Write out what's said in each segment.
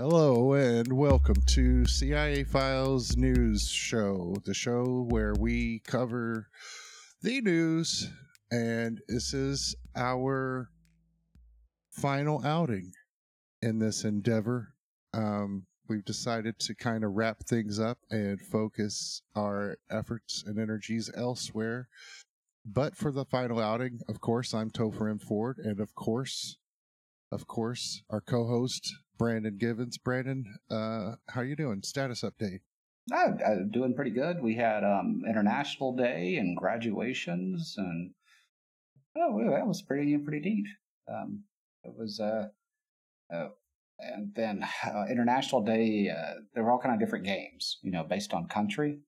Hello and welcome to CIA Files News Show, the show where we cover the news, and this is our final outing in this endeavor. Um, we've decided to kind of wrap things up and focus our efforts and energies elsewhere. But for the final outing, of course, I'm Topher M. Ford, and of course, of course, our co-host Brandon Givens. Brandon, uh, how you doing? Status update. Uh, uh, doing pretty good. We had um, International Day and graduations, and oh, that was pretty pretty neat. Um, it was, uh, uh, and then uh, International Day. Uh, there were all kind of different games, you know, based on country.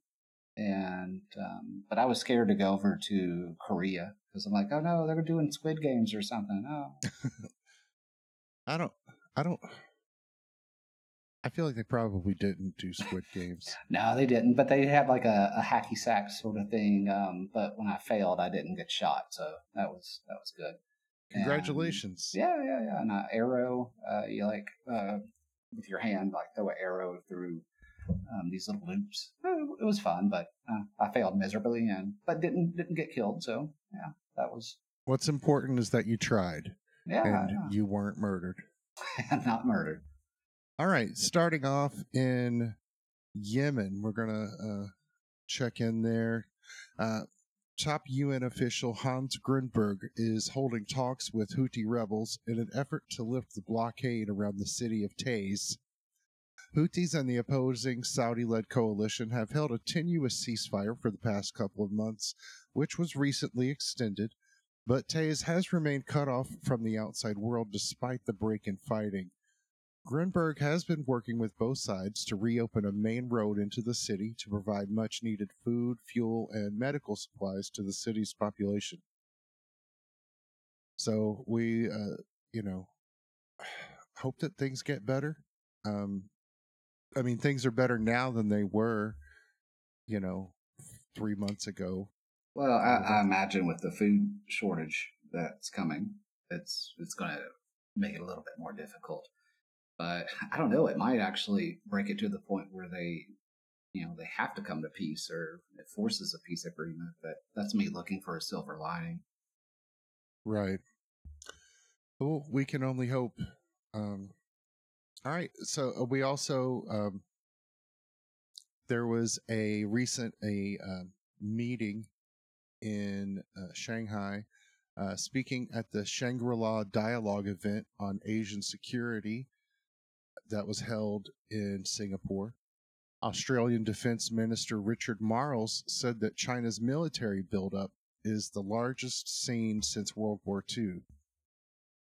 And um, but I was scared to go over to Korea because I'm like, oh no, they're doing Squid Games or something. Oh, I don't. I don't. I feel like they probably didn't do Squid Games. no, they didn't. But they had like a, a hacky sack sort of thing. Um, but when I failed, I didn't get shot, so that was that was good. Congratulations! And, yeah, yeah, yeah. And uh, arrow, uh, you like uh, with your hand, like throw an arrow through um, these little loops. It was fun, but uh, I failed miserably, and but didn't didn't get killed. So yeah, that was. What's important is that you tried. Yeah, and yeah. you weren't murdered. not murdered. All right, starting off in Yemen, we're gonna uh, check in there. Uh, top UN official Hans Grundberg is holding talks with Houthi rebels in an effort to lift the blockade around the city of Taiz. Houthis and the opposing Saudi led coalition have held a tenuous ceasefire for the past couple of months, which was recently extended, but Taiz has remained cut off from the outside world despite the break in fighting. Grundberg has been working with both sides to reopen a main road into the city to provide much needed food, fuel, and medical supplies to the city's population. So we, uh, you know, hope that things get better. Um, I mean, things are better now than they were, you know, three months ago. Well, I, I imagine with the food shortage that's coming, it's it's going to make it a little bit more difficult. But I don't know. It might actually break it to the point where they, you know, they have to come to peace, or it forces a peace agreement. But that's me looking for a silver lining. Right. Well, we can only hope. Um, all right. So uh, we also um, there was a recent a uh, meeting in uh, Shanghai, uh, speaking at the Shangri La Dialogue event on Asian security that was held in Singapore. Australian Defense Minister Richard Marles said that China's military buildup is the largest seen since World War II.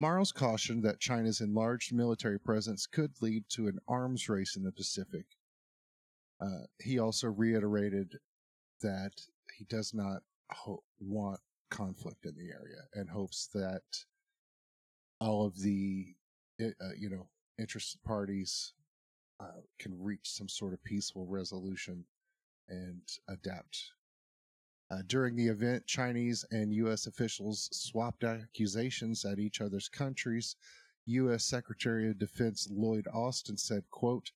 Marles cautioned that China's enlarged military presence could lead to an arms race in the Pacific. Uh, he also reiterated that he does not ho- want conflict in the area and hopes that all of the uh, you know interested parties uh, can reach some sort of peaceful resolution and adapt. Uh, during the event, Chinese and U.S. officials swapped accusations at each other's countries. U.S. Secretary of Defense Lloyd Austin said, quote,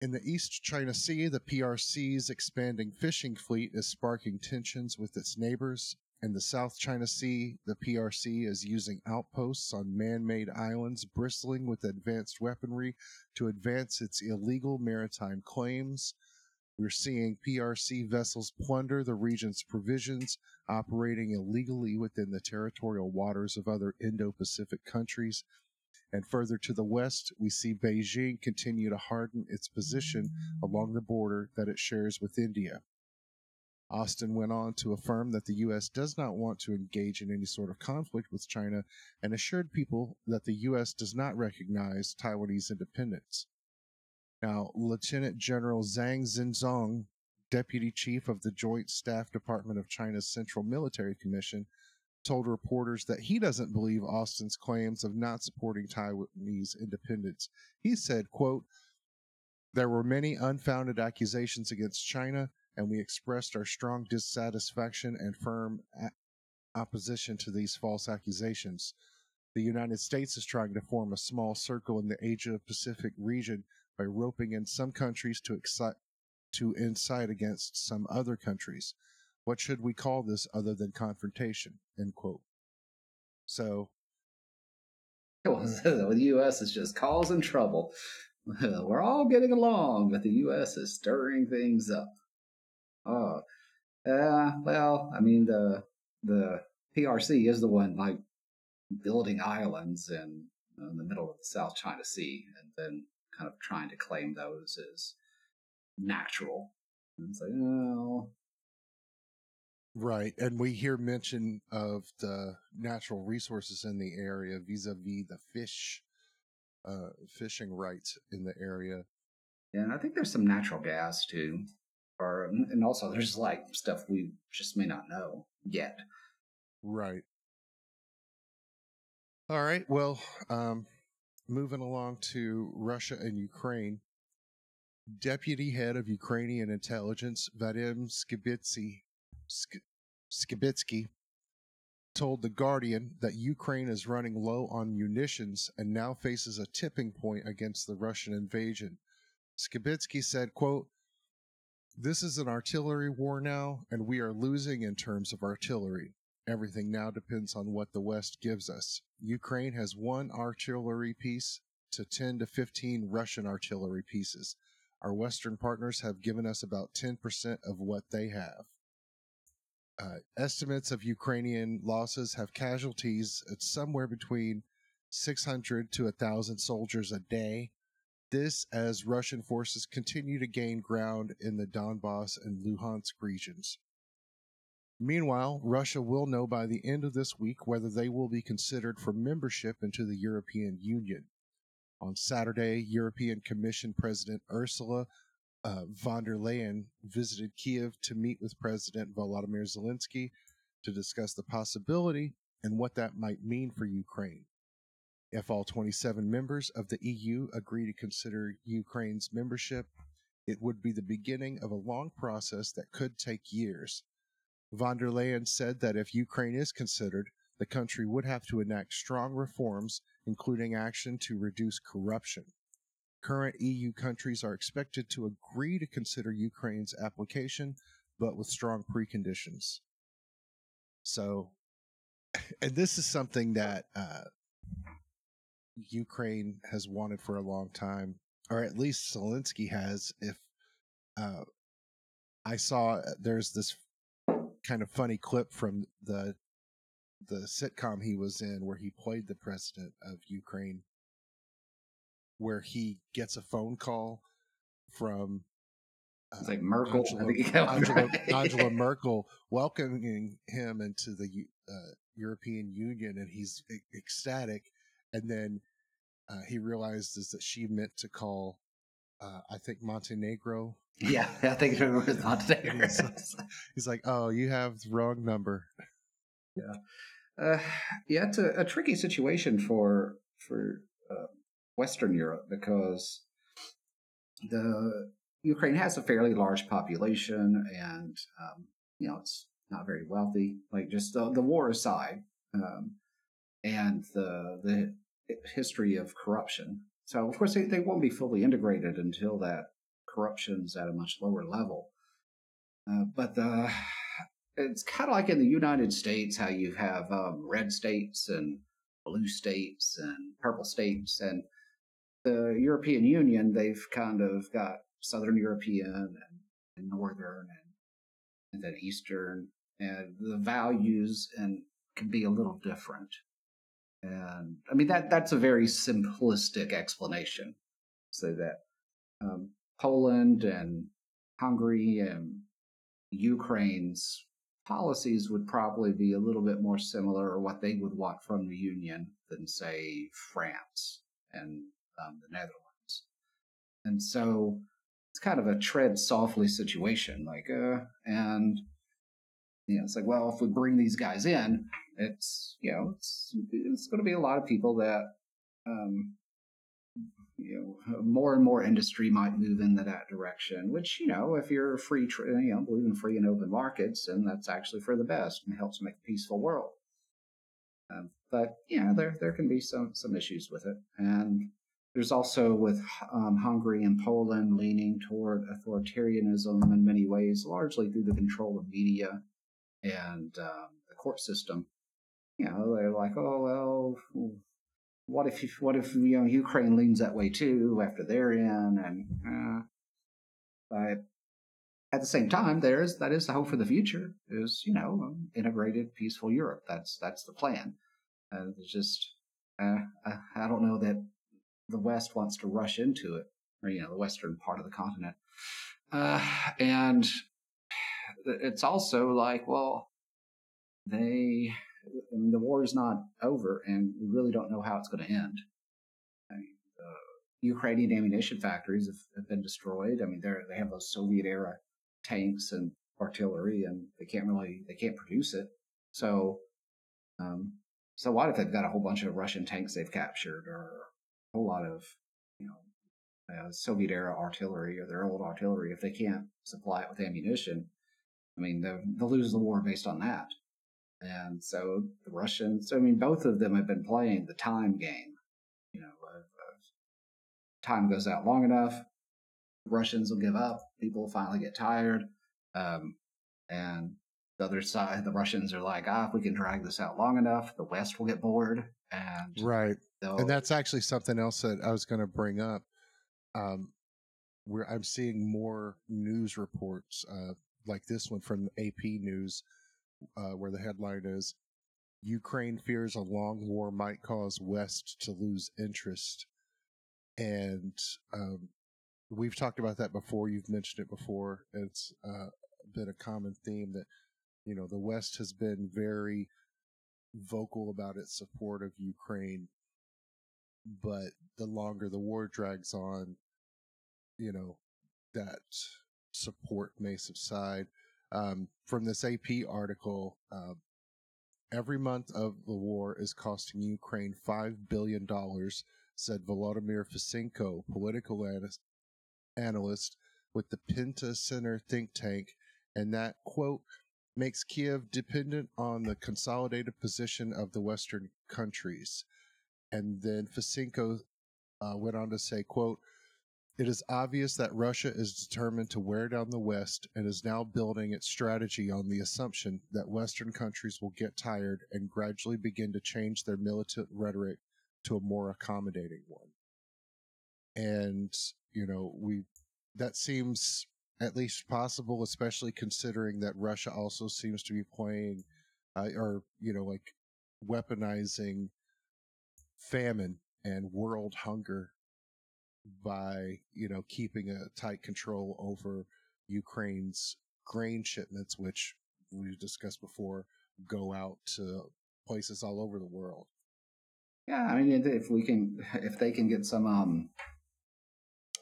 in the East China Sea, the PRC's expanding fishing fleet is sparking tensions with its neighbors. In the South China Sea, the PRC is using outposts on man made islands bristling with advanced weaponry to advance its illegal maritime claims. We're seeing PRC vessels plunder the region's provisions, operating illegally within the territorial waters of other Indo Pacific countries. And further to the west, we see Beijing continue to harden its position along the border that it shares with India. Austin went on to affirm that the U.S. does not want to engage in any sort of conflict with China and assured people that the U.S. does not recognize Taiwanese independence. Now, Lieutenant General Zhang Zhenzhong, Deputy Chief of the Joint Staff Department of China's Central Military Commission, told reporters that he doesn't believe Austin's claims of not supporting Taiwanese independence. He said, quote, there were many unfounded accusations against China, and we expressed our strong dissatisfaction and firm opposition to these false accusations. The United States is trying to form a small circle in the Asia Pacific region by roping in some countries to to incite against some other countries. What should we call this other than confrontation? End quote. So, well, the U.S. is just causing trouble. We're all getting along, but the U.S. is stirring things up. Oh, uh, well, I mean the the PRC is the one like building islands in, in the middle of the South China Sea, and then kind of trying to claim those as natural. And it's like, oh, Right. And we hear mention of the natural resources in the area vis a vis the fish, uh, fishing rights in the area. Yeah, and I think there's some natural gas too. And also there's like stuff we just may not know yet. Right. All right. Well, um, moving along to Russia and Ukraine. Deputy head of Ukrainian intelligence, Vadim Skibitsy, Skibitsky, told The Guardian that Ukraine is running low on munitions and now faces a tipping point against the Russian invasion. Skibitsky said, quote, This is an artillery war now, and we are losing in terms of artillery. Everything now depends on what the West gives us. Ukraine has one artillery piece to 10 to 15 Russian artillery pieces. Our Western partners have given us about 10% of what they have. Uh, estimates of Ukrainian losses have casualties at somewhere between 600 to 1,000 soldiers a day. This as Russian forces continue to gain ground in the Donbass and Luhansk regions. Meanwhile, Russia will know by the end of this week whether they will be considered for membership into the European Union. On Saturday, European Commission President Ursula uh, von der Leyen visited Kiev to meet with President Volodymyr Zelensky to discuss the possibility and what that might mean for Ukraine. If all 27 members of the EU agree to consider Ukraine's membership, it would be the beginning of a long process that could take years. Von der Leyen said that if Ukraine is considered, the country would have to enact strong reforms, including action to reduce corruption. Current EU countries are expected to agree to consider Ukraine's application, but with strong preconditions. So, and this is something that uh, Ukraine has wanted for a long time, or at least Zelensky has. If uh, I saw uh, there's this kind of funny clip from the the sitcom he was in where he played the president of Ukraine where he gets a phone call from uh, it's like Merkel, Angela, Angela, Angela, Merkel welcoming him into the uh, European Union, and he's ecstatic. And then uh, he realizes that she meant to call, uh, I think Montenegro yeah, I think it was Montenegro. he's, he's like, "Oh, you have the wrong number." Yeah, uh, yeah, it's a, a, tricky situation for for uh, Western Europe because the Ukraine has a fairly large population, and um, you know it's not very wealthy. Like just the, the war aside, um, and the the history of corruption. So of course they, they won't be fully integrated until that corruption's at a much lower level. Uh, but the, it's kind of like in the United States how you have um, red states and blue states and purple states, and the European Union they've kind of got Southern European and, Northern and, and then Eastern, and the values and can be a little different. And I mean that that's a very simplistic explanation. So that um, Poland and Hungary and Ukraine's policies would probably be a little bit more similar or what they would want from the Union than, say, France and um, the Netherlands. And so it's kind of a tread softly situation. Like, uh, and, you know, it's like, well, if we bring these guys in, it's, you know, it's, it's going to be a lot of people that, um, you know, more and more industry might move into that direction. Which you know, if you're free, you know, believe in free and open markets, and that's actually for the best and helps make a peaceful world. Um, but yeah, there there can be some some issues with it, and there's also with um, Hungary and Poland leaning toward authoritarianism in many ways, largely through the control of media and um, the court system. You know, they're like, oh well, what if what if you know Ukraine leans that way too after they're in, and uh, but at the same time, there is that is the hope for the future is you know integrated, peaceful Europe. That's that's the plan. Uh, just uh, I don't know that the West wants to rush into it, or you know, the western part of the continent. Uh, and it's also like, well, they I mean, the war is not over, and we really don't know how it's going to end. I mean, Ukrainian ammunition factories have, have been destroyed. I mean, they they have those Soviet era tanks and artillery, and they can't really they can't produce it. So, um, so what if they've got a whole bunch of Russian tanks they've captured, or a whole lot of you know uh, Soviet era artillery or their old artillery? If they can't supply it with ammunition, I mean they'll, they'll lose the war based on that. And so the Russians, I mean, both of them have been playing the time game. You know, time goes out long enough, Russians will give up. People will finally get tired. Um, and the other side, the Russians are like, ah, if we can drag this out long enough, the West will get bored. And right. And that's actually something else that I was going to bring up. Um, where I'm seeing more news reports, uh, like this one from AP News, uh, where the headline is Ukraine fears a long war might cause West to lose interest. And um, we've talked about that before. You've mentioned it before. It's uh, been a common theme that, you know, the West has been very vocal about its support of Ukraine. But the longer the war drags on, you know, that support may subside. Um, from this AP article, uh, every month of the war is costing Ukraine $5 billion, said Volodymyr Fesenko, political analyst with the Penta Center think tank, and that, quote, makes Kiev dependent on the consolidated position of the Western countries. And then Fesenko uh, went on to say, quote, it is obvious that Russia is determined to wear down the West and is now building its strategy on the assumption that Western countries will get tired and gradually begin to change their militant rhetoric to a more accommodating one. And you know, we that seems at least possible, especially considering that Russia also seems to be playing, uh, or you know, like weaponizing famine and world hunger by you know keeping a tight control over Ukraine's grain shipments, which we discussed before, go out to places all over the world. Yeah, I mean, if we can, if they can get some um,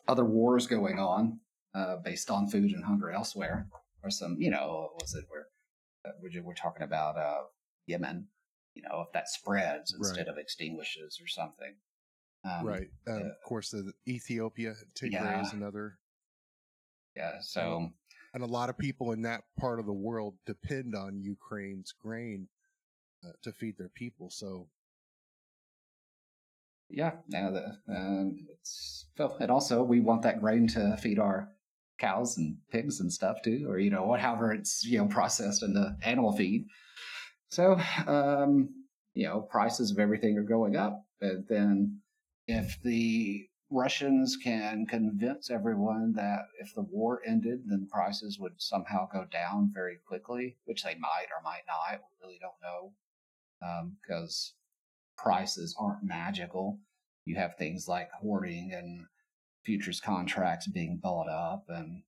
other wars going on uh, based on food and hunger elsewhere, or some, you know, was it where uh, we're, talking about uh, Yemen? You know, if that spreads instead right. of extinguishes or something. Um, right. Um, uh, of course, the Ethiopia Tigray yeah. is another. Yeah. So. And a lot of people in that part of the world depend on Ukraine's grain uh, to feed their people. So yeah, now the um, it's and also we want that grain to feed our cows and pigs and stuff too, or you know whatever it's you know processed into animal feed. So um, you know prices of everything are going up, and then if the Russians can convince everyone that if the war ended, then prices would somehow go down very quickly, which they might or might not. We really don't know because um, prices aren't magical. You have things like hoarding and futures contracts being bought up. And,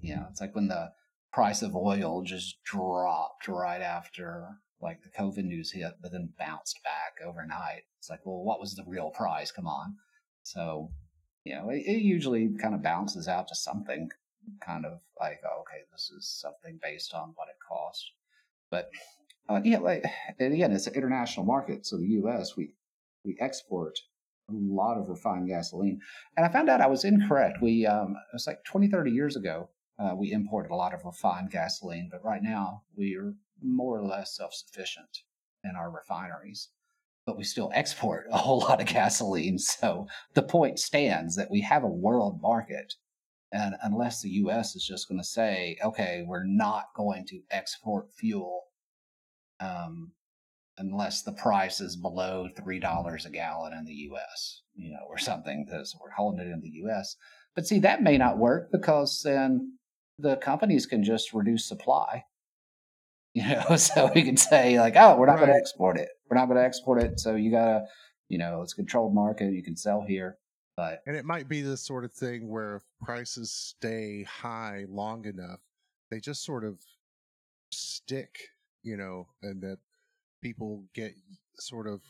you know, it's like when the price of oil just dropped right after like the COVID news hit, but then bounced back overnight. It's like, well, what was the real price? Come on. So, you know, it, it usually kind of bounces out to something kind of like, oh, okay, this is something based on what it cost. But uh, yeah, like and again, it's an international market. So the U.S. we we export a lot of refined gasoline, and I found out I was incorrect. We um, it was like 20, 30 years ago. Uh, we imported a lot of refined gasoline, but right now we are more or less self sufficient in our refineries. but we still export a whole lot of gasoline. So the point stands that we have a world market. And unless the US is just going to say, okay, we're not going to export fuel um, unless the price is below $3 a gallon in the US, you know, or something, because we're holding it in the US. But see, that may not work because then the companies can just reduce supply you know so we can say like oh we're not right. going to export it. We're not going to export it so you gotta you know it's a controlled market you can sell here. But and it might be the sort of thing where if prices stay high long enough they just sort of stick you know and that people get sort of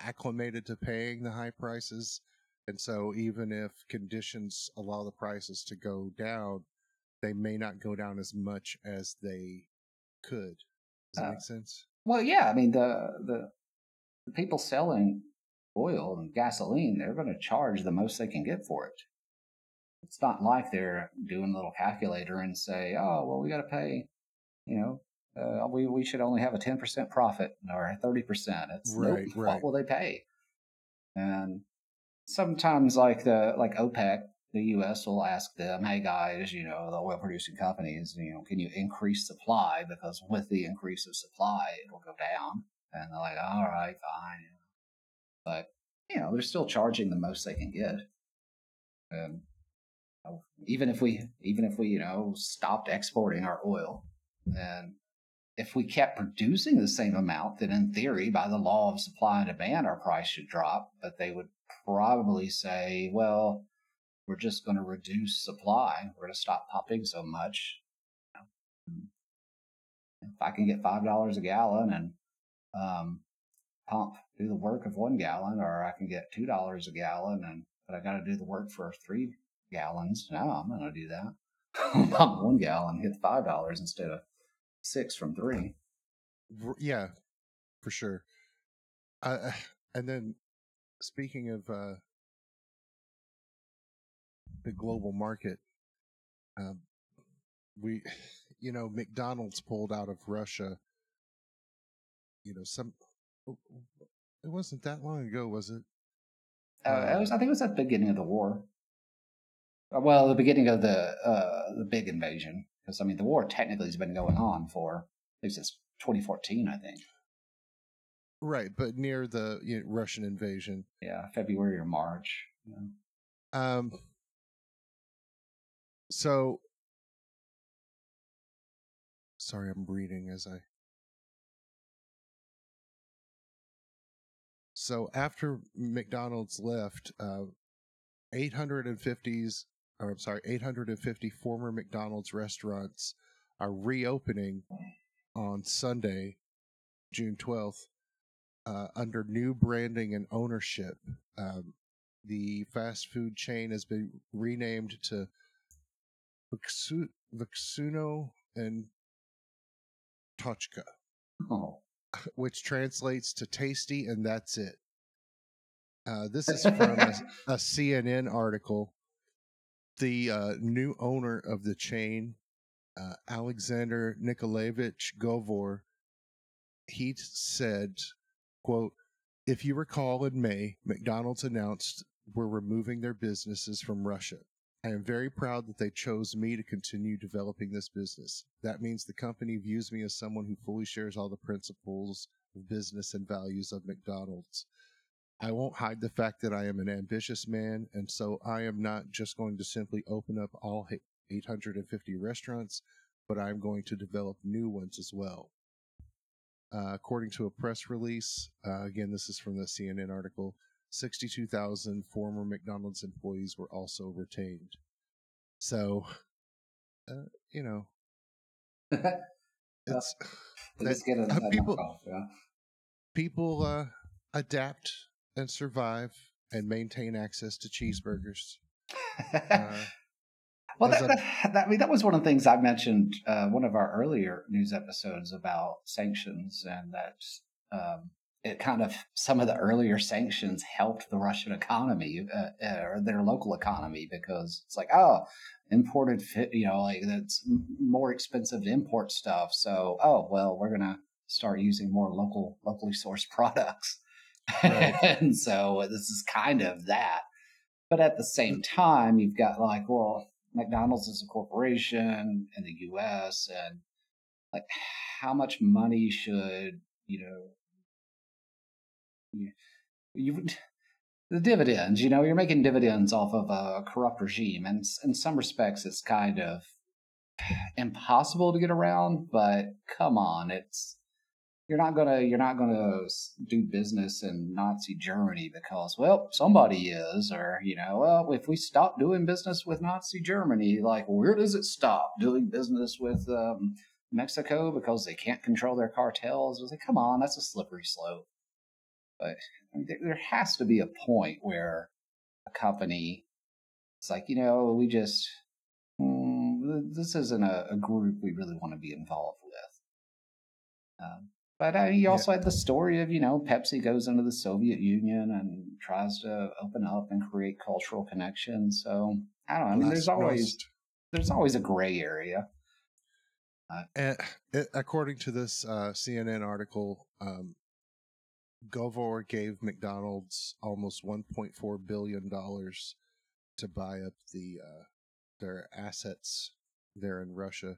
acclimated to paying the high prices. And so even if conditions allow the prices to go down they may not go down as much as they could does that uh, make sense? Well, yeah. I mean, the, the the people selling oil and gasoline, they're going to charge the most they can get for it. It's not like they're doing a little calculator and say, "Oh, well, we got to pay," you know, uh, we we should only have a ten percent profit or thirty percent. It's right, nope, right. What will they pay? And sometimes, like the like OPEC, the U.S. will ask them, "Hey guys, you know the oil producing companies, you know, can you increase supply because with the increase of supply, it'll go down." And they're like, "All right, fine," but you know they're still charging the most they can get. And even if we even if we you know stopped exporting our oil, and if we kept producing the same amount, then in theory, by the law of supply and demand, our price should drop. But they would probably say, well we're just going to reduce supply. We're going to stop pumping so much. If I can get five dollars a gallon and um, pump do the work of one gallon, or I can get two dollars a gallon, and but I got to do the work for three gallons. No, I'm not going to do that. pump one gallon, hit five dollars instead of six from three. Yeah, for sure. Uh, and then speaking of uh, the global market. Um, we, you know, McDonald's pulled out of Russia. You know, some. Oh, it wasn't that long ago, was it? Uh, it was, I think it was at the beginning of the war. Uh, well, the beginning of the uh, the big invasion, because I mean, the war technically has been going on for at least since 2014, I think. Right, but near the you know, Russian invasion. Yeah, February or March. Yeah. Um, so, sorry, I'm reading as I. So after McDonald's left, uh, 850s, or I'm sorry, 850 former McDonald's restaurants are reopening on Sunday, June 12th, uh, under new branding and ownership. Um, the fast food chain has been renamed to Vkusno and Tochka. Oh. Which translates to tasty, and that's it. Uh, this is from a, a, CNN article. The uh, new owner of the chain, uh, Alexander Nikolaevich Govor, he said, quote, if you recall in May, McDonald's announced we're removing their businesses from Russia. I am very proud that they chose me to continue developing this business. That means the company views me as someone who fully shares all the principles of business and values of McDonald's. I won't hide the fact that I am an ambitious man, and so I am not just going to simply open up all 850 restaurants, but I'm going to develop new ones as well. Uh, according to a press release, uh, again, this is from the CNN article, 62,000 former McDonald's employees were also retained. So, uh, you know, it's that, uh, people off, yeah. people uh, adapt and survive and maintain access to cheeseburgers. Uh, well, that, a, that, that, I mean, that was one of the things I mentioned uh, one of our earlier news episodes about sanctions, and that um, it kind of some of the earlier sanctions helped the Russian economy uh, uh, or their local economy because it's like oh imported you know like that's more expensive to import stuff so oh well we're gonna start using more local locally sourced products Right. and so this is kind of that. But at the same time, you've got like, well, McDonald's is a corporation in the US and like how much money should, you know, you, you the dividends, you know, you're making dividends off of a corrupt regime and in some respects it's kind of impossible to get around, but come on, it's you're not gonna you're not gonna do business in Nazi Germany because well somebody is or you know well if we stop doing business with Nazi Germany like where does it stop doing business with um, Mexico because they can't control their cartels? I was like come on that's a slippery slope. But there has to be a point where a company it's like you know we just mm, this isn't a, a, group we really want to be involved with. Um, but uh, he also yeah. had the story of, you know, Pepsi goes into the Soviet Union and tries to open up and create cultural connections. So I don't know. I mean, there's always there's always a gray area. Uh, and according to this uh, CNN article, um, Govor gave McDonald's almost 1.4 billion dollars to buy up the uh, their assets there in Russia.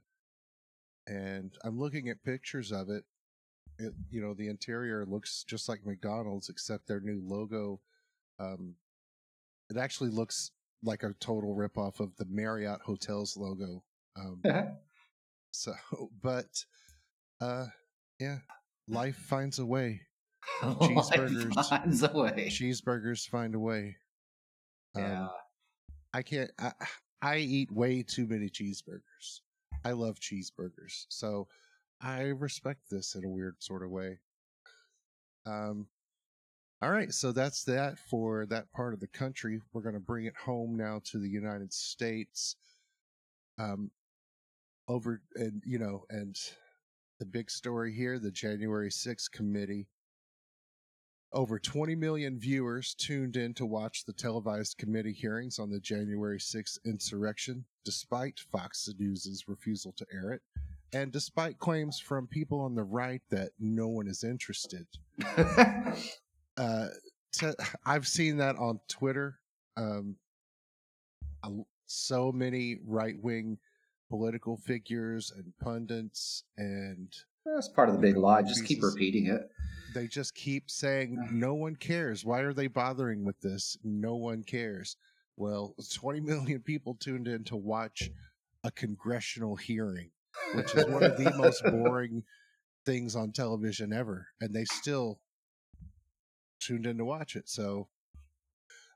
And I'm looking at pictures of it, it, you know, the interior looks just like McDonald's, except their new logo. Um, it actually looks like a total ripoff of the Marriott Hotels logo. Um, so, but, uh, yeah, life finds a way. Cheeseburgers life finds a way. Cheeseburgers find a way. Um, yeah. I can't. I, I eat way too many cheeseburgers. I love cheeseburgers, so I respect this in a weird sort of way. Um, all right, so that's that for that part of the country. We're going to bring it home now to the United States. Um, over and you know, and the big story here: the January 6th committee. Over 20 million viewers tuned in to watch the televised committee hearings on the January 6th insurrection, despite Fox News' refusal to air it and despite claims from people on the right that no one is interested, uh, to, I've seen that on Twitter. Um, so many right wing political figures and pundits and that's part of the big lie. Just keep repeating it. They just keep saying no one cares. Why are they bothering with this? No one cares. Well, 20 million people tuned in to watch a congressional hearing which is one of the most boring things on television ever, and they still tuned in to watch it. So,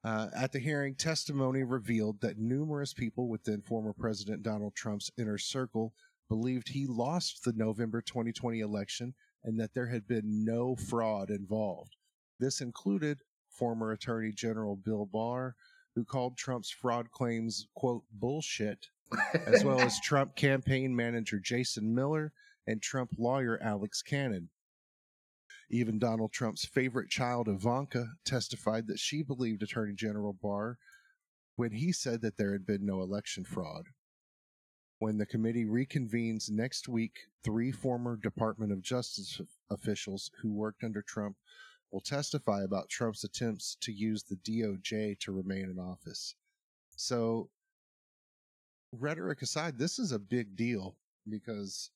uh, at the hearing, testimony revealed that numerous people within former President Donald Trump's inner circle believed he lost the November 2020 election and that there had been no fraud involved. This included former Attorney General Bill Barr, who called Trump's fraud claims, quote, bullshit, as well as Trump campaign manager Jason Miller and Trump lawyer Alex Cannon. Even Donald Trump's favorite child, Ivanka, testified that she believed Attorney General Barr when he said that there had been no election fraud. When the committee reconvenes next week, three former Department of Justice officials who worked under Trump will testify about Trump's attempts to use the DOJ to remain in office. So rhetoric aside, this is a big deal because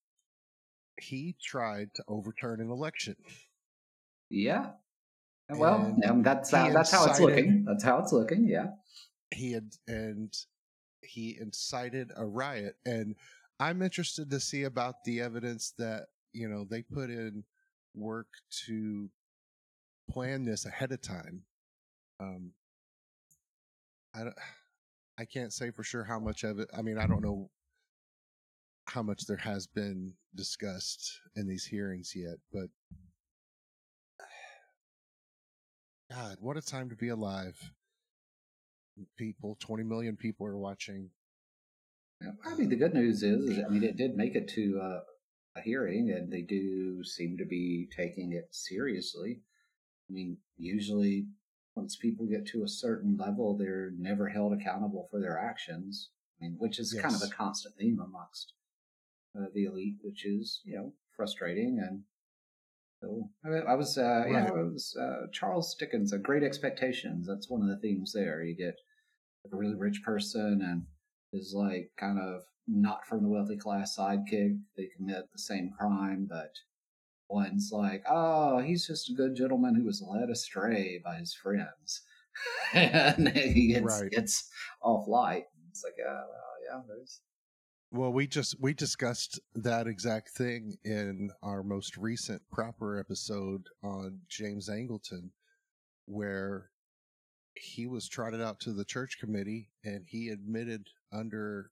he tried to overturn an election. Yeah. Well, um, that's how, that's how it's looking. That's how it's looking. Yeah. He had and he incited a riot, and I'm interested to see about the evidence that you know they put in work to plan this ahead of time. Um, I don't. I can't say for sure how much of it. I mean, I don't know how much there has been discussed in these hearings yet, but God, what a time to be alive. People, 20 million people are watching. I mean, the good news is, is I mean, it did make it to uh, a hearing, and they do seem to be taking it seriously. I mean, usually once people get to a certain level, they're never held accountable for their actions. I mean, which is yes. kind of a constant theme amongst uh, the elite, which is you know frustrating and So I, was, uh, right. yeah, it was uh, Charles Dickens. Uh, Great Expectations. That's one of the themes there. You get a really rich person and is like kind of not from the wealthy class sidekick. They commit the same crime, but one's like, oh, he's just a good gentleman who was led astray by his friends. and he gets, right. gets off light. It's like, uh, well, yeah, there's. Well, we just we discussed that exact thing in our most recent proper episode on James Angleton, where he was trotted out to the church committee and he admitted under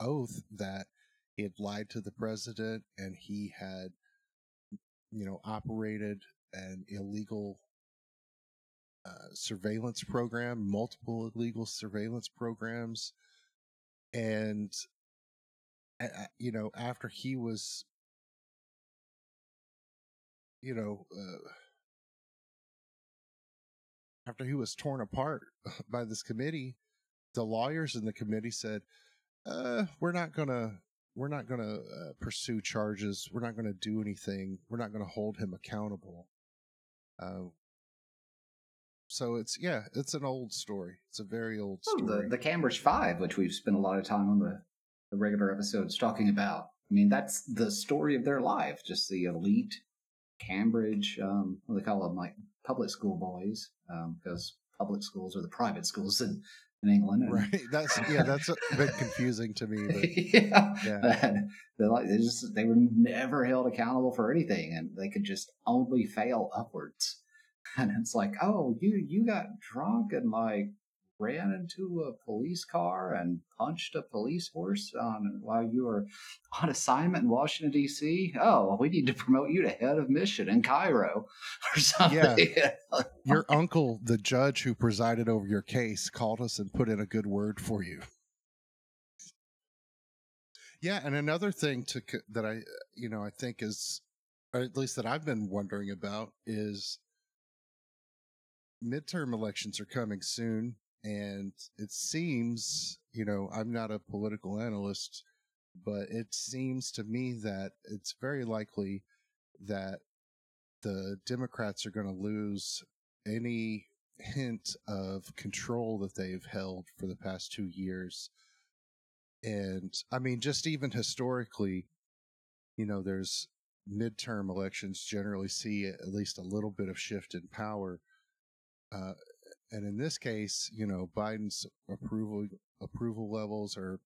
oath that he had lied to the president and he had you know operated an illegal uh, surveillance program multiple illegal surveillance programs. And you know after he was you know uh, after he was torn apart by this committee, the lawyers in the committee said, uh, "We're not gonna, we're not gonna uh, pursue charges. We're not gonna do anything. We're not gonna hold him accountable." Uh, so it's yeah, it's an old story. It's a very old story. Oh, the, the Cambridge Five, which we've spent a lot of time on the, the regular episodes talking about. I mean, that's the story of their life. Just the elite Cambridge, um, what do they call them, like public school boys, because um, public schools are the private schools in, in England. And, right. That's yeah. That's a bit confusing to me. But, yeah. yeah. They like they just they were never held accountable for anything, and they could just only fail upwards. And it's like, oh, you you got drunk and like ran into a police car and punched a police horse on while you were on assignment in Washington D.C. Oh, we need to promote you to head of mission in Cairo or something. Yeah. your uncle, the judge who presided over your case, called us and put in a good word for you. Yeah, and another thing to that I you know I think is or at least that I've been wondering about is midterm elections are coming soon and it seems, you know, I'm not a political analyst, but it seems to me that it's very likely that the Democrats are going to lose any hint of control that they've held for the past two years. And I mean, just even historically, you know, there's midterm elections generally see at least a little bit of shift in power. Uh, and in this case, you know, Biden's approval approval levels are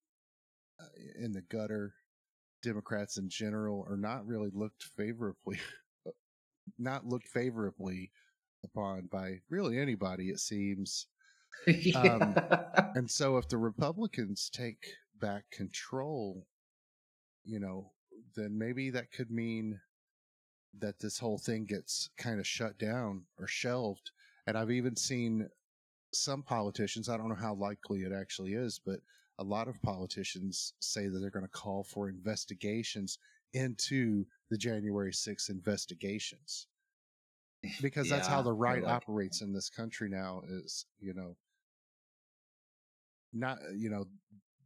uh, in the gutter. Democrats in general are not really looked favorably, not looked favorably upon by really anybody. It seems. yeah. um, and so, if the Republicans take back control, you know, then maybe that could mean that this whole thing gets kind of shut down or shelved. And I've even seen some politicians, I don't know how likely it actually is, but a lot of politicians say that they're going to call for investigations into the January 6th investigations. Because yeah, that's how the right like operates in this country now is, you know, not, you know,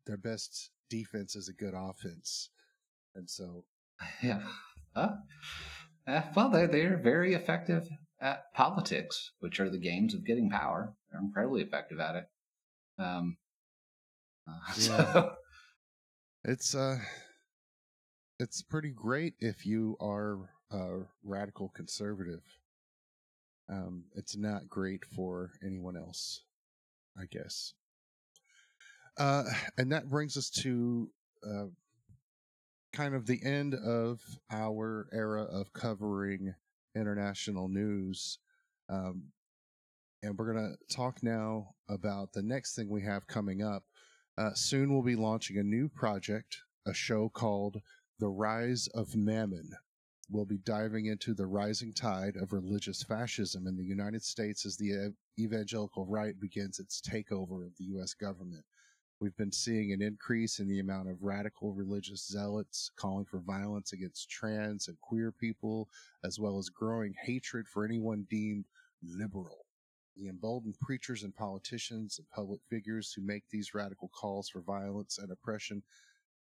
their best defense is a good offense. And so. Yeah. Uh, uh, well, they're, they're very effective at politics, which are the games of getting power. They're incredibly effective at it. Um, uh, yeah. So. It's uh, it's pretty great if you are a radical conservative. Um, it's not great for anyone else, I guess. Uh, and that brings us to uh, kind of the end of our era of covering international news. Um, and we're going to talk now about the next thing we have coming up. Uh, soon we'll be launching a new project, a show called The Rise of Mammon. We'll be diving into the rising tide of religious fascism in the United States as the evangelical right begins its takeover of the U.S. government. We've been seeing an increase in the amount of radical religious zealots calling for violence against trans and queer people, as well as growing hatred for anyone deemed liberal. The emboldened preachers and politicians and public figures who make these radical calls for violence and oppression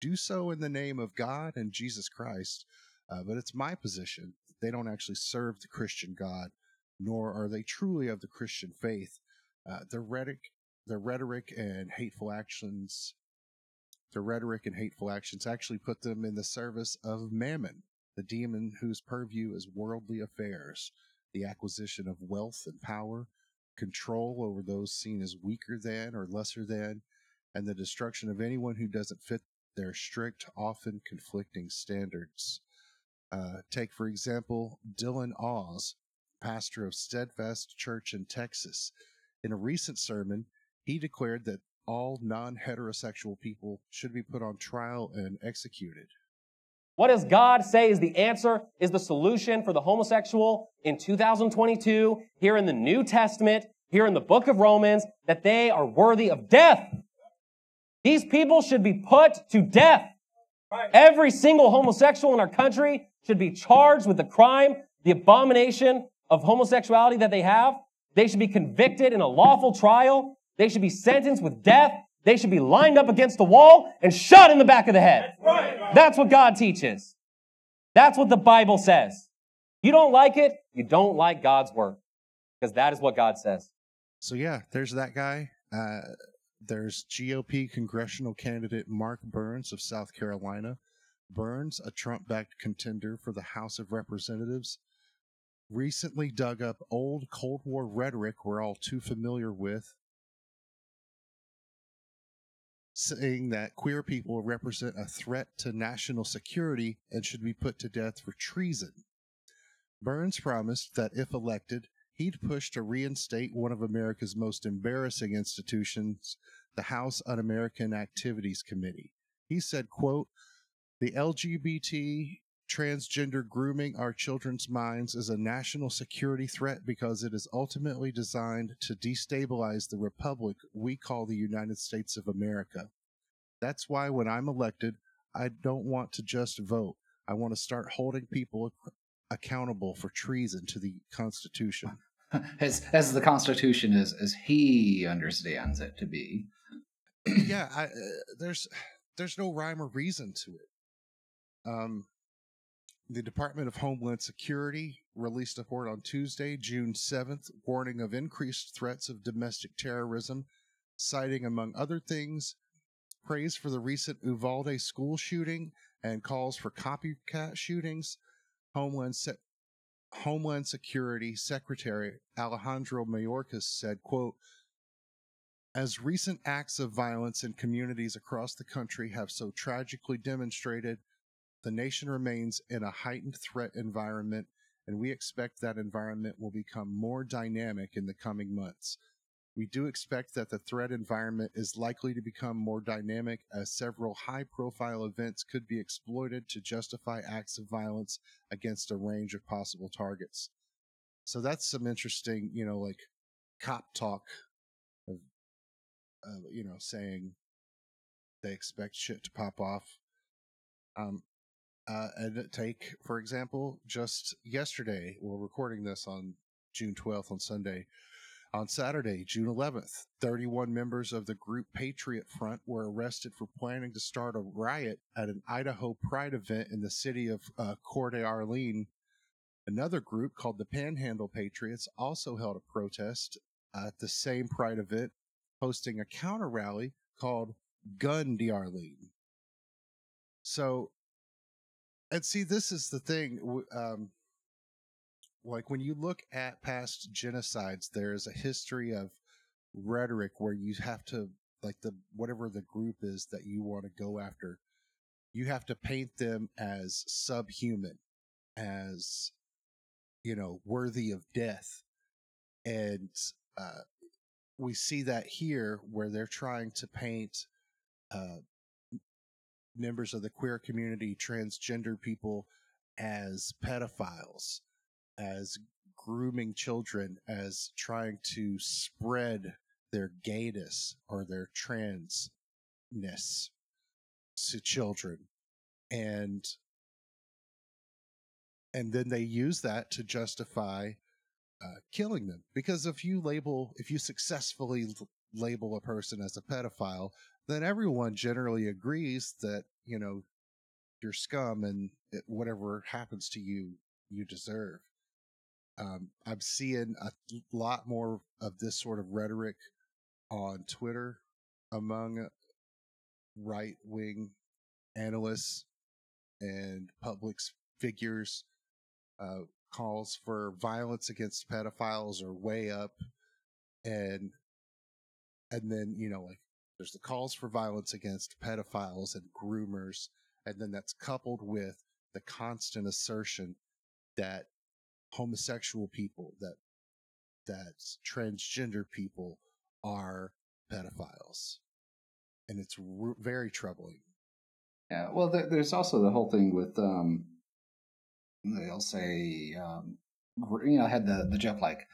do so in the name of God and Jesus Christ, Uh, but it's my position. They don't actually serve the Christian God, nor are they truly of the Christian faith. Uh, their rhetoric, their rhetoric and hateful actions, their rhetoric and hateful actions actually put them in the service of Mammon, the demon whose purview is worldly affairs, the acquisition of wealth and power, control over those seen as weaker than or lesser than, and the destruction of anyone who doesn't fit their strict, often conflicting standards. Uh, take, for example, Dillon Awes, pastor of Stedfast Church in Texas. In a recent sermon, he declared that all non heterosexual people should be put on trial and executed. What does God say is the answer, is the solution for the homosexual in 2022, here in the New Testament, here in the book of Romans, that they are worthy of death? These people should be put to death. Every single homosexual in our country should be charged with the crime, the abomination of homosexuality that they have. They should be convicted in a lawful trial. They should be sentenced with death. They should be lined up against the wall and shot in the back of the head. That's what God teaches. That's what the Bible says. You don't like it, you don't like God's word. Because that is what God says. So, yeah, there's that guy. Uh, there's GOP congressional candidate Mark Burns of South Carolina. Burns, a Trump backed contender for the House of Representatives, recently dug up old Cold War rhetoric we're all too familiar with, saying that queer people represent a threat to national security and should be put to death for treason. Burns promised that if elected, he'd push to reinstate one of America's most embarrassing institutions, the House Un-American Activities Committee. He said, quote, the LGBT transgender grooming our children's minds is a national security threat because it is ultimately designed to destabilize the republic we call the United States of America. That's why when I'm elected, I don't want to just vote. I want to start holding people ac- accountable for treason to the Constitution. As, as the Constitution is, as he understands it to be. yeah, I, uh, there's there's no rhyme or reason to it. Um, the Department of Homeland Security released a report on Tuesday, June 7th, warning of increased threats of domestic terrorism, citing, among other things, praise for the recent Uvalde school shooting and calls for copycat shootings. Homeland, Se- Homeland Security Secretary Alejandro Mayorkas said, quote, as recent acts of violence in communities across the country have so tragically demonstrated, the nation remains in a heightened threat environment, and we expect that environment will become more dynamic in the coming months. We do expect that the threat environment is likely to become more dynamic as several high profile events could be exploited to justify acts of violence against a range of possible targets. So that's some interesting, you know, like cop talk of, uh, you know, saying they expect shit to pop off. Um, uh, and take, for example, just yesterday, we're recording this on June 12th on Sunday. On Saturday, June 11th, 31 members of the group Patriot Front were arrested for planning to start a riot at an Idaho Pride event in the city of uh, Coeur d'Alene. Another group called the Panhandle Patriots also held a protest at the same Pride event, hosting a counter rally called Gun d'Alene. So and see, this is the thing. Um, like when you look at past genocides, there is a history of rhetoric where you have to, like the whatever the group is that you want to go after, you have to paint them as subhuman, as you know, worthy of death, and uh, we see that here where they're trying to paint uh, members of the queer community, transgender people as pedophiles, as grooming children, as trying to spread their gayness or their transness to children. And and then they use that to justify uh, killing them because if you label if you successfully label a person as a pedophile then everyone generally agrees that, you know, you're scum and whatever happens to you, you deserve. Um, I'm seeing a lot more of this sort of rhetoric on Twitter among right wing analysts and public figures. Uh, calls for violence against pedophiles are way up, and and then you know like there's the calls for violence against pedophiles and groomers, and then that's coupled with the constant assertion that homosexual people, that that transgender people are pedophiles, and it's r- very troubling. Yeah, well, there, there's also the whole thing with um, they'll say, um, you know, I had the the joke like,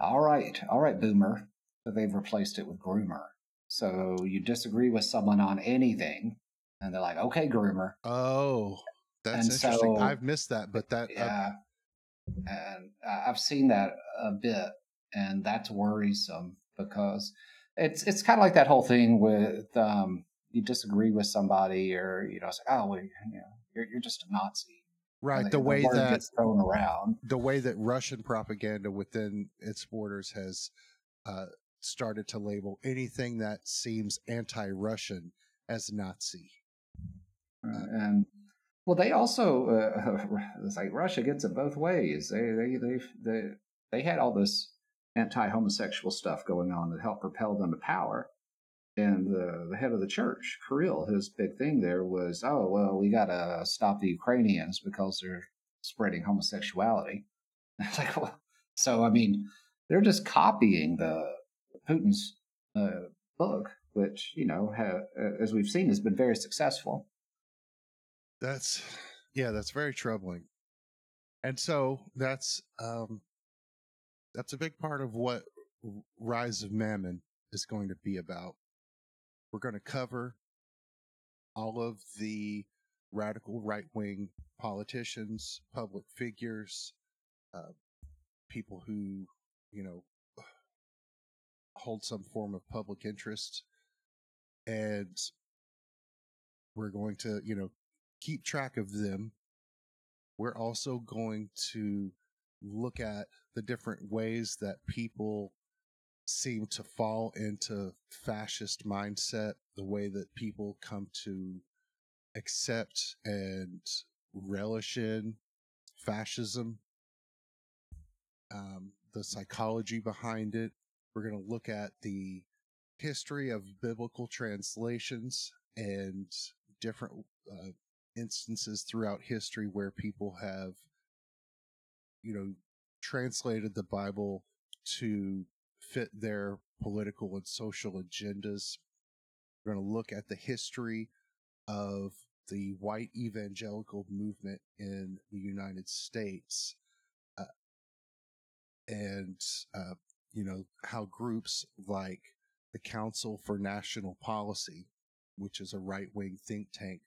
"All right, all right, boomer," but they've replaced it with groomer. So you disagree with someone on anything, and they're like, "Okay, groomer." Oh, that's And interesting. so- I've missed that, but that uh, Yeah, and I- I've seen that a bit, and that's worrisome because it's it's kind of like that whole thing with um, you disagree with somebody, or you know, it's like, oh, well, you know, you're you're just a Nazi. right And the way that gets thrown around. the way that Russian propaganda within its borders has uh, started to label anything that seems anti-Russian as Nazi. Uh, and well, they also uh, it's like Russia gets it both ways. They they they they, they had all this anti-homosexual stuff going on that helped propel them to power. And the the head of the church, Kirill, his big thing there was, oh well, we got to stop the Ukrainians because they're spreading homosexuality. It's like, well, so I mean, they're just copying the Putin's uh, book, which you know, ha- as we've seen, has been very successful. That's yeah, that's very troubling. And so that's um that's a big part of what Rise of Mammon is going to be about. We're going to cover all of the radical right wing politicians, public figures, uh, people who, you know, hold some form of public interest. And we're going to, you know, keep track of them. We're also going to look at the different ways that people seem to fall into fascist mindset, the way that people come to accept and relish in fascism, um, the psychology behind it. We're going to look at the history of biblical translations and different uh, instances throughout history where people have, you know, translated the Bible to fit their political and social agendas. We're going to look at the history of the white evangelical movement in the United States. Uh, and, uh, you know, how groups like the Council for National Policy, which is a right wing think tank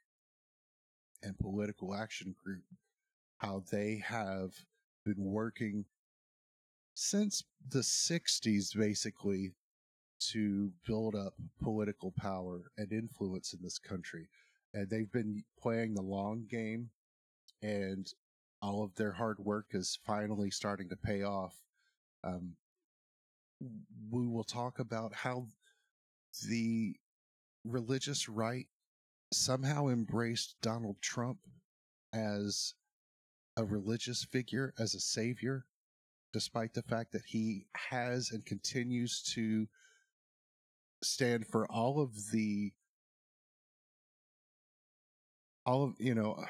and political action group, how they have been working since the 60s basically to build up political power and influence in this country. And they've been playing the long game, and all of their hard work is finally starting to pay off. Um, we will talk about how the religious right somehow embraced Donald Trump as a religious figure, as a savior, despite the fact that he has and continues to stand for all of the all of you know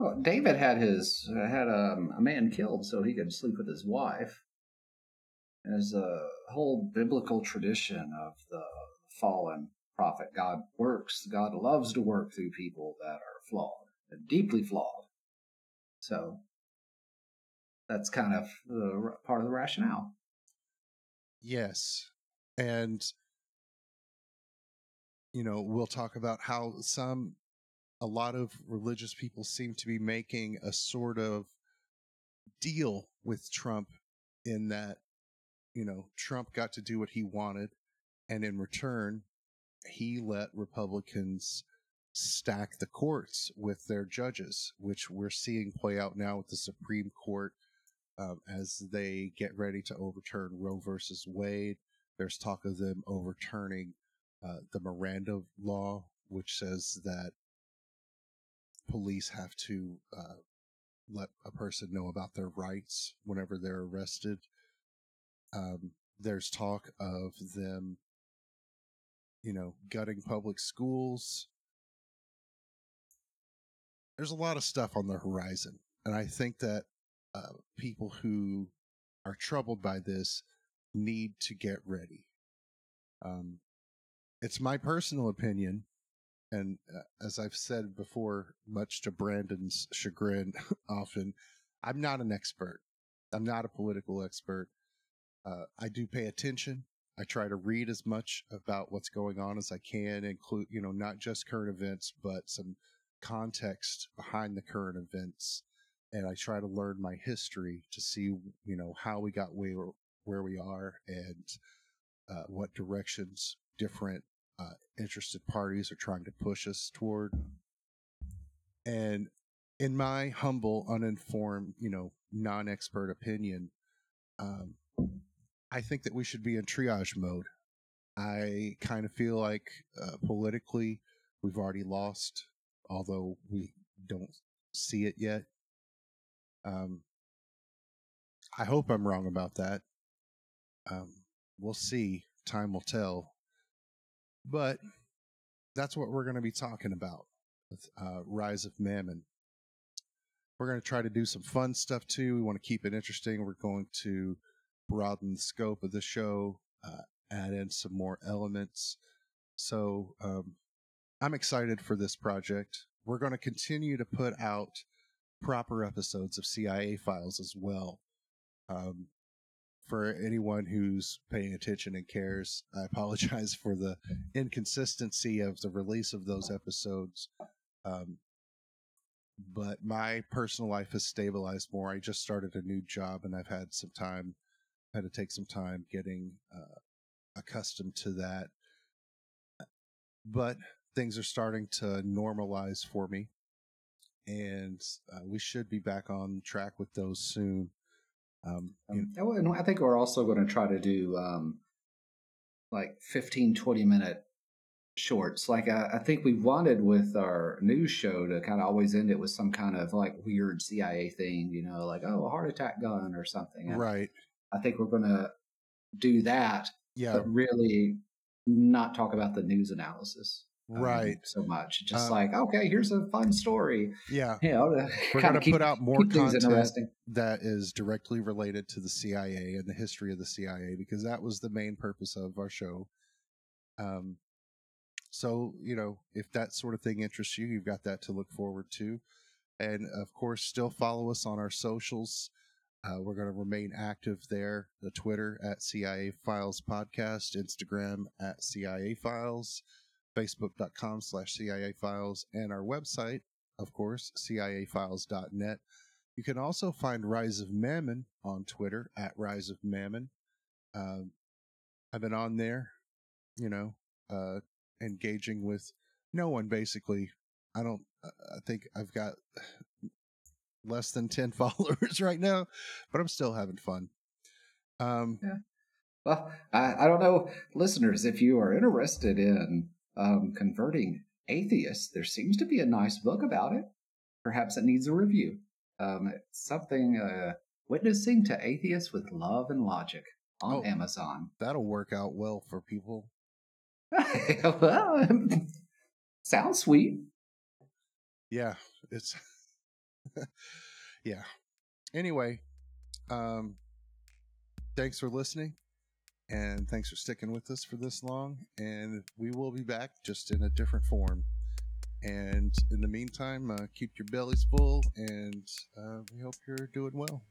Well, David had his had um, a man killed so he could sleep with his wife. There's a whole biblical tradition of the fallen prophet. God works. God loves to work through people that are flawed, deeply flawed. So that's kind of the part of the rationale. Yes. And, you know, we'll talk about how some, a lot of religious people seem to be making a sort of deal with Trump in that, you know, Trump got to do what he wanted. And in return, he let Republicans stack the courts with their judges, which we're seeing play out now with the Supreme Court um, as they get ready to overturn Roe versus Wade. There's talk of them overturning uh, the Miranda law, which says that police have to uh, let a person know about their rights whenever they're arrested. Um, there's talk of them, you know, gutting public schools. There's a lot of stuff on the horizon. And I think that uh, people who are troubled by this need to get ready. Um, it's my personal opinion, and uh, as I've said before, much to Brandon's chagrin, often, I'm not an expert. I'm not a political expert. Uh, I do pay attention. I try to read as much about what's going on as I can, include, you know, not just current events, but some context behind the current events. And I try to learn my history to see, you know, how we got where, where we are and uh, what directions different uh, interested parties are trying to push us toward. And in my humble, uninformed, you know, non expert opinion, um, I think that we should be in triage mode. I kind of feel like uh, politically we've already lost, although we don't see it yet. Um, I hope I'm wrong about that. Um, we'll see. Time will tell. But that's what we're going to be talking about with uh, Rise of Mammon. We're going to try to do some fun stuff too. We want to keep it interesting. We're going to broaden the scope of the show, uh, add in some more elements. So um, I'm excited for this project. We're going to continue to put out proper episodes of CIA files as well. Um, for anyone who's paying attention and cares, I apologize for the inconsistency of the release of those episodes. Um, but my personal life has stabilized more. I just started a new job and I've had some time, had to take some time getting uh, accustomed to that. But things are starting to normalize for me. And uh, we should be back on track with those soon. Um, um, and I think we're also going to try to do um, like 15, 20 minute shorts. Like I, I, think we wanted with our news show to kind of always end it with some kind of like weird CIA thing, you know, like, oh, a heart attack gun or something. Right. I think we're going to do that. Yeah. But really not talk about the news analysis right. um, so much. Just um, like okay here's a fun story. Yeah. You know we're going to put out more content that is directly related to the cia and the history of the cia because that was the main purpose of our show. Um so you know if that sort of thing interests you you've got that to look forward to. And of course still follow us on our socials uh, we're going to remain active there the twitter at cia files podcast instagram at cia files facebook.com slash CIA files, and our website, of course, ciafiles.net. You can also find Rise of Mammon on Twitter at Rise of Mammon. Um, I've been on there, you know, uh, engaging with no one basically. I don't, I think I've got less than 10 followers right now, but I'm still having fun. Um, yeah. Well, I, I don't know, listeners, if you are interested in um, converting atheists, there seems to be a nice book about it. Perhaps it needs a review. Um, it's something uh, witnessing to atheists with love and logic on oh, Amazon. That'll work out well for people. well, sounds sweet. Yeah, it's yeah. Anyway, um, thanks for listening. And thanks for sticking with us for this long. And we will be back just in a different form. And in the meantime, uh, keep your bellies full and uh, we hope you're doing well.